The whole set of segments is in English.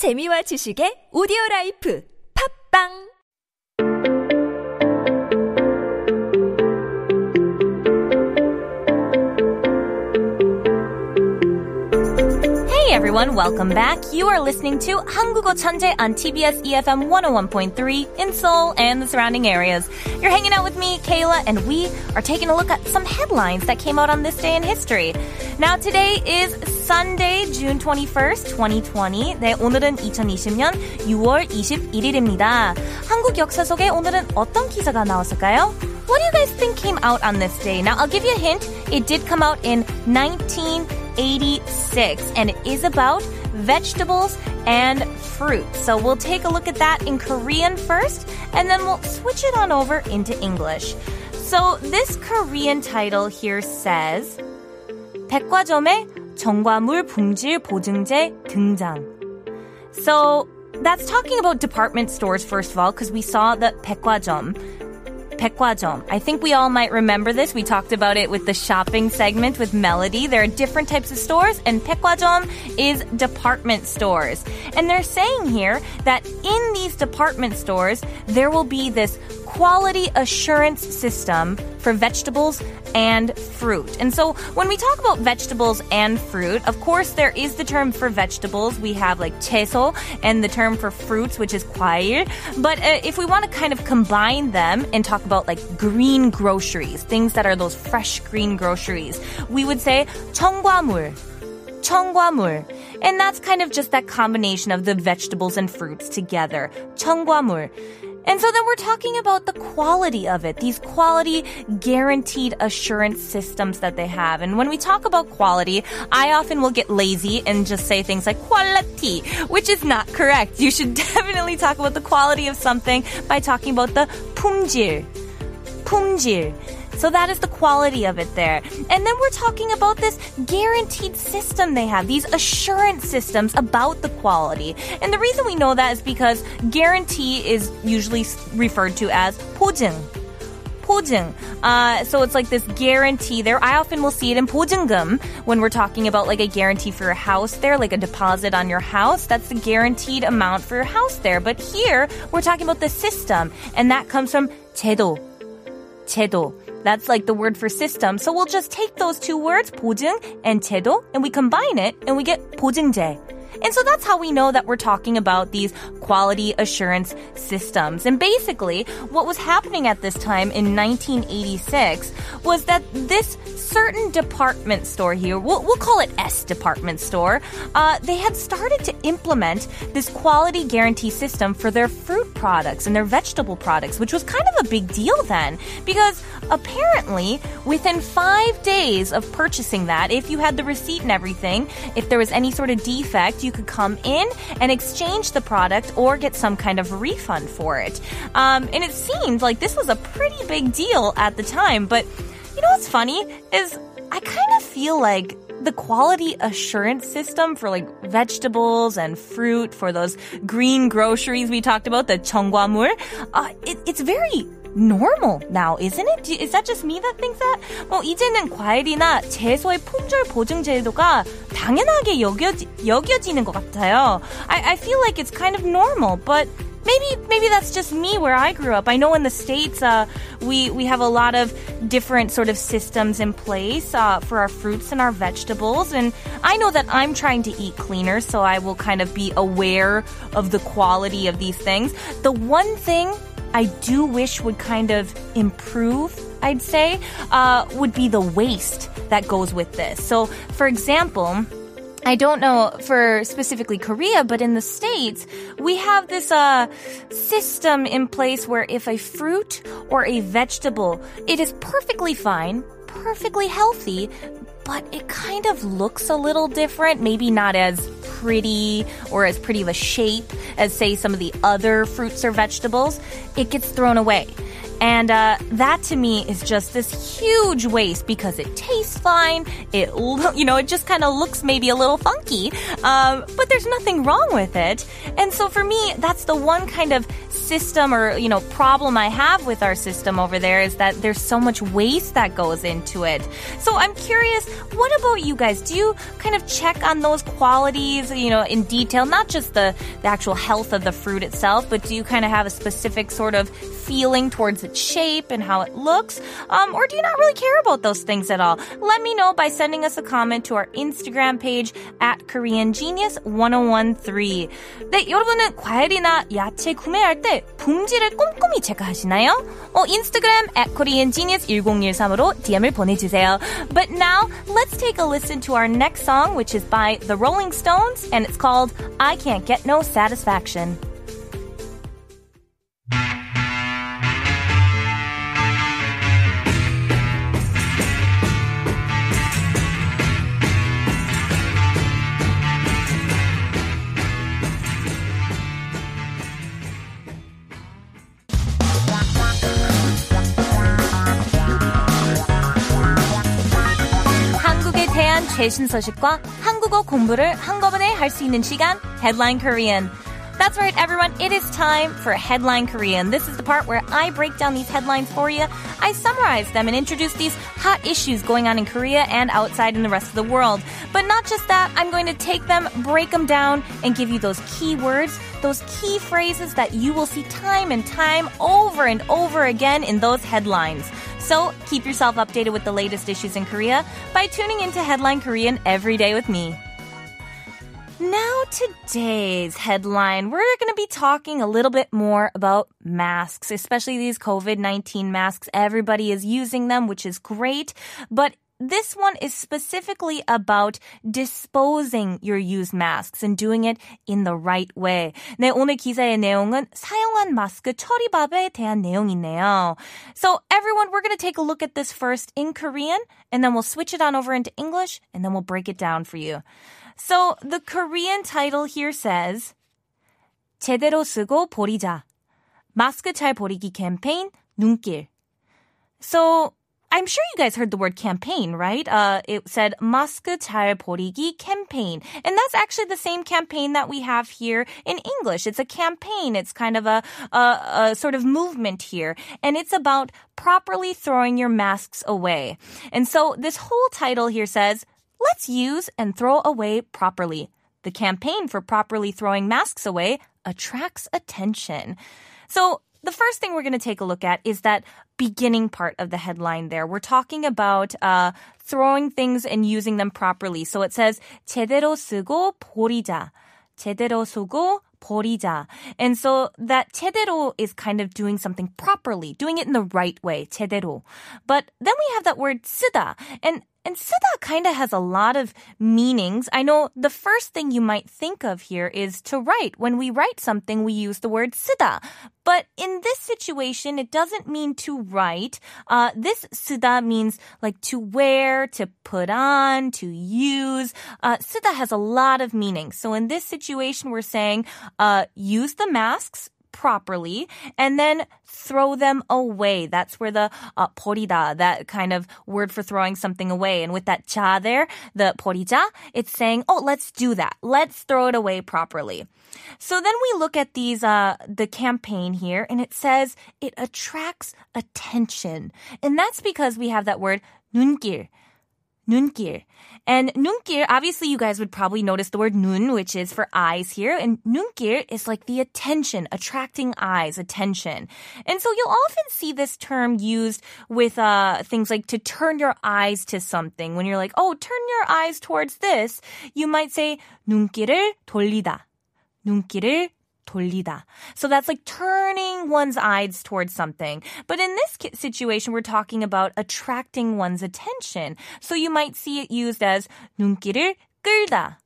재미와 지식의 오디오 라이프. 팝빵 everyone, welcome back. You are listening to 한국어 천재 on TBS EFM 101.3 in Seoul and the surrounding areas. You're hanging out with me, Kayla, and we are taking a look at some headlines that came out on this day in history. Now today is Sunday, June 21st, 2020. 네, 오늘은 2020년 6월 21일입니다. 한국 역사 속에 오늘은 어떤 기사가 나왔을까요? What do you guys think came out on this day? Now, I'll give you a hint. It did come out in 86, and it is about vegetables and fruit. So we'll take a look at that in Korean first, and then we'll switch it on over into English. So this Korean title here says, 백화점에 청과물 품질 보증제 등장. So that's talking about department stores first of all, because we saw the 백화점 백화점. I think we all might remember this. We talked about it with the shopping segment with Melody. There are different types of stores, and 백화점 is department stores. And they're saying here that in these department stores, there will be this quality assurance system for vegetables and fruit. And so when we talk about vegetables and fruit, of course there is the term for vegetables. We have like 채소 and the term for fruits, which is 과일. But uh, if we want to kind of combine them and talk about like green groceries, things that are those fresh green groceries, we would say 청과물. 청과물. And that's kind of just that combination of the vegetables and fruits together. 청과물. And so then we're talking about the quality of it, these quality guaranteed assurance systems that they have. And when we talk about quality, I often will get lazy and just say things like quality, which is not correct. You should definitely talk about the quality of something by talking about the 품질. 품질. So that is the quality of it there. And then we're talking about this guaranteed system they have, these assurance systems about the quality. And the reason we know that is because guarantee is usually referred to as 보증. 보증. Uh, so it's like this guarantee there. I often will see it in 보증금 when we're talking about like a guarantee for your house there, like a deposit on your house. That's the guaranteed amount for your house there. But here we're talking about the system, and that comes from 제도. 제도. That's like the word for system. So we'll just take those two words, 보증 and 제도, and we combine it and we get 보증제. And so that's how we know that we're talking about these quality assurance systems. And basically, what was happening at this time in 1986 was that this certain department store here, we'll, we'll call it S department store, uh, they had started to implement this quality guarantee system for their fruit products and their vegetable products, which was kind of a big deal then. Because apparently, within five days of purchasing that, if you had the receipt and everything, if there was any sort of defect, you could come in and exchange the product or get some kind of refund for it. Um, and it seemed like this was a pretty big deal at the time, but you know what's funny is I kind of feel like the quality assurance system for like vegetables and fruit for those green groceries we talked about, the Cheonggwamul, uh, it, it's very normal now, isn't it? Is that just me that thinks that? 뭐 이제는 과일이나 채소의 품질 보증 제도가 당연하게 여겨지, 여겨지는 것 같아요. I, I feel like it's kind of normal, but maybe maybe that's just me where I grew up. I know in the states uh, we we have a lot of different sort of systems in place uh, for our fruits and our vegetables, and I know that I'm trying to eat cleaner, so I will kind of be aware of the quality of these things. The one thing I do wish would kind of improve. I'd say uh, would be the waste that goes with this. So, for example. I don't know for specifically Korea, but in the States, we have this uh, system in place where if a fruit or a vegetable, it is perfectly fine, perfectly healthy, but it kind of looks a little different, maybe not as pretty or as pretty of a shape as, say, some of the other fruits or vegetables, it gets thrown away. And uh, that to me is just this huge waste because it tastes fine. It, you know, it just kind of looks maybe a little funky, um, but there's nothing wrong with it. And so for me, that's the one kind of system or, you know, problem I have with our system over there is that there's so much waste that goes into it. So I'm curious, what about you guys? Do you kind of check on those qualities, you know, in detail, not just the, the actual health of the fruit itself, but do you kind of have a specific sort of feeling towards its shape and how it looks? Um, or do you not really care about those things at all? Let me know by sending us a comment to our Instagram page at Korean Genius 1013. 네, 여러분은 과일이나 야채 구매할 때 봉지를 꼼꼼히 체크하시나요? 어, 인스타그램 at Korean Genius 1013으로 DM을 보내주세요. But now, let's take a listen to our next song, which is by The Rolling Stones, and it's called I Can't Get No Satisfaction. 최신 소식과 한국어 공부를 한꺼번에 할 수 있는 시간 Headline Korean. That's right, everyone. It is time for Headline Korean. This is the part where I break down these headlines for you. I summarize them and introduce these hot issues going on in Korea and outside in the rest of the world. But not just that, I'm going to take them, break them down, and give you those key words, those key phrases that you will see time and time over and over again in those headlines. So keep yourself updated with the latest issues in Korea by tuning into Headline Korean every day with me. Now, today's headline, we're going to be talking a little bit more about masks, especially these COVID 19 masks. Everybody is using them, which is great. But this one is specifically about disposing your used masks and doing it in the right way. 네, 오늘 기사의 내용은 사용한 마스크 처리법에 대한 내용이네요. So everyone, we're going to take a look at this first in Korean and then we'll switch it on over into English and then we'll break it down for you. So the Korean title here says 제대로 쓰고 버리자. 마스크 잘 버리기 캠페인 눈길. So I'm sure you guys heard the word campaign, right? Uh, it said 마스크 잘 버리기 campaign. And that's actually the same campaign that we have here in English. It's a campaign. It's kind of a, a, a sort of movement here. And it's about properly throwing your masks away. And so this whole title here says, let's use and throw away properly. The campaign for properly throwing masks away attracts attention. So the first thing we're going to take a look at is that beginning part of the headline there. We're talking about uh, throwing things and using them properly. So it says 제대로 쓰고 버리자. 제대로 쓰고 버리자. And so that 제대로 is kind of doing something properly, doing it in the right way, 제대로. But then we have that word 쓰다. And and 쓰다 kind of has a lot of meanings. I know the first thing you might think of here is to write. When we write something, we use the word 쓰다. But in this situation, it doesn't mean to write. Uh, this 쓰다 means like to wear, to put on, to use. Uh, 쓰다 has a lot of meanings. So in this situation, we're saying uh, use the masks properly and then throw them away. That's where the uh, 버리다, that kind of word for throwing something away. And with that 자 there, the 버리자, it's saying, oh, let's do that. Let's throw it away properly. So then we look at these, uh, the campaign here and it says it attracts attention. And that's because we have that word 눈길. 눈길. And 눈길, obviously you guys would probably notice the word 눈, which is for eyes here. And 눈길 is like the attention, attracting eyes, attention. And so you'll often see this term used with uh, things like to turn your eyes to something. When you're like, oh, turn your eyes towards this, you might say 눈길을 돌리다. 눈길을 돌리다. So that's like turning one's eyes towards something. But in this situation, we're talking about attracting one's attention. So you might see it used as 눈길을 끌다.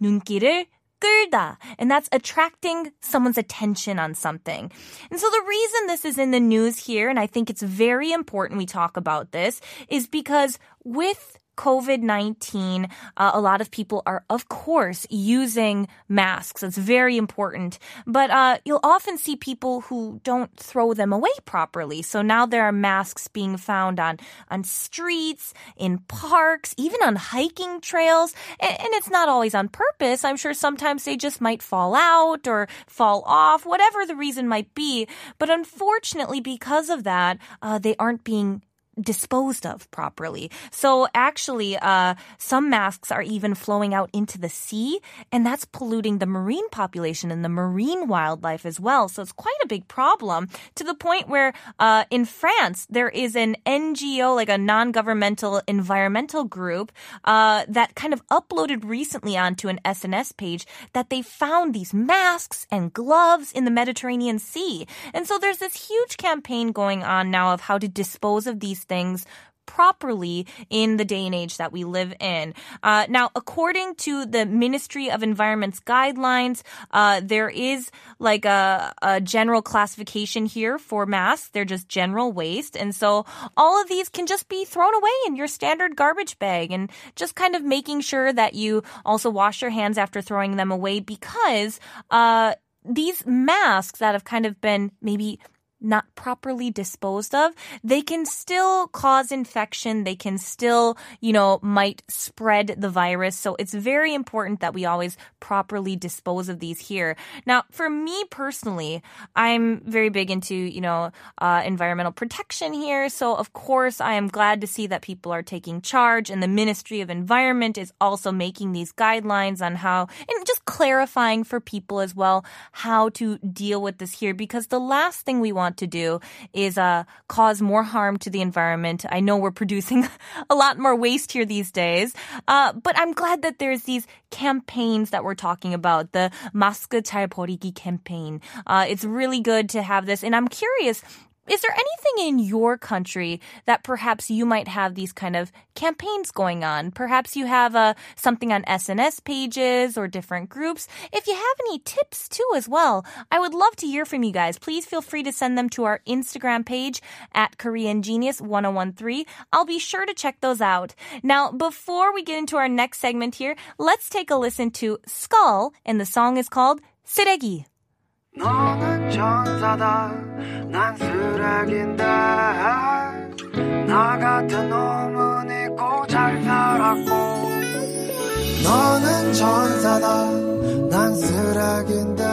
눈길을 끌다. And that's attracting someone's attention on something. And so the reason this is in the news here, and I think it's very important we talk about this, is because with COVID 19, uh, a lot of people are, of course, using masks. It's very important. But uh, you'll often see people who don't throw them away properly. So now there are masks being found on, on streets, in parks, even on hiking trails. And, and it's not always on purpose. I'm sure sometimes they just might fall out or fall off, whatever the reason might be. But unfortunately, because of that, uh, they aren't being disposed of properly. So actually, uh, some masks are even flowing out into the sea, and that's polluting the marine population and the marine wildlife as well. So it's quite a big problem to the point where uh, in France there is an NGO, like a non-governmental environmental group, uh, that kind of uploaded recently onto an SNS page that they found these masks and gloves in the Mediterranean Sea, and so there's this huge campaign going on now of how to dispose of these things properly in the day and age that we live in. Uh, now, according to the Ministry of Environment's guidelines, uh, there is like a, a, general classification here for masks. They're just general waste. And so all of these can just be thrown away in your standard garbage bag and just kind of making sure that you also wash your hands after throwing them away because, uh, these masks that have kind of been maybe not properly disposed of, they can still cause infection. They can still, you know, might spread the virus. So it's very important that we always properly dispose of these here. Now, for me personally, I'm very big into, you know, uh, environmental protection here. So of course, I am glad to see that people are taking charge and the Ministry of Environment is also making these guidelines on how, and just clarifying for people as well, how to deal with this here because the last thing we want want to do is uh, cause more harm to the environment. I know we're producing a lot more waste here these days, uh, but I'm glad that there's these campaigns that we're talking about, the 마스크 잘 버리기 campaign. Uh, it's really good to have this, and I'm curious is there anything in your country that perhaps you might have these kind of campaigns going on? Perhaps you have uh, something on SNS pages or different groups. If you have any tips too as well, I would love to hear from you guys. Please feel free to send them to our Instagram page at Korean Genius 1013. I'll be sure to check those out. Now, before we get into our next segment here, let's take a listen to Skull, and the song is called 쓰레기. 천사다. 난 쓰레기인데. 나 같은 놈은 있고 잘 살았고. 너는 천사다. 난 쓰레기인데.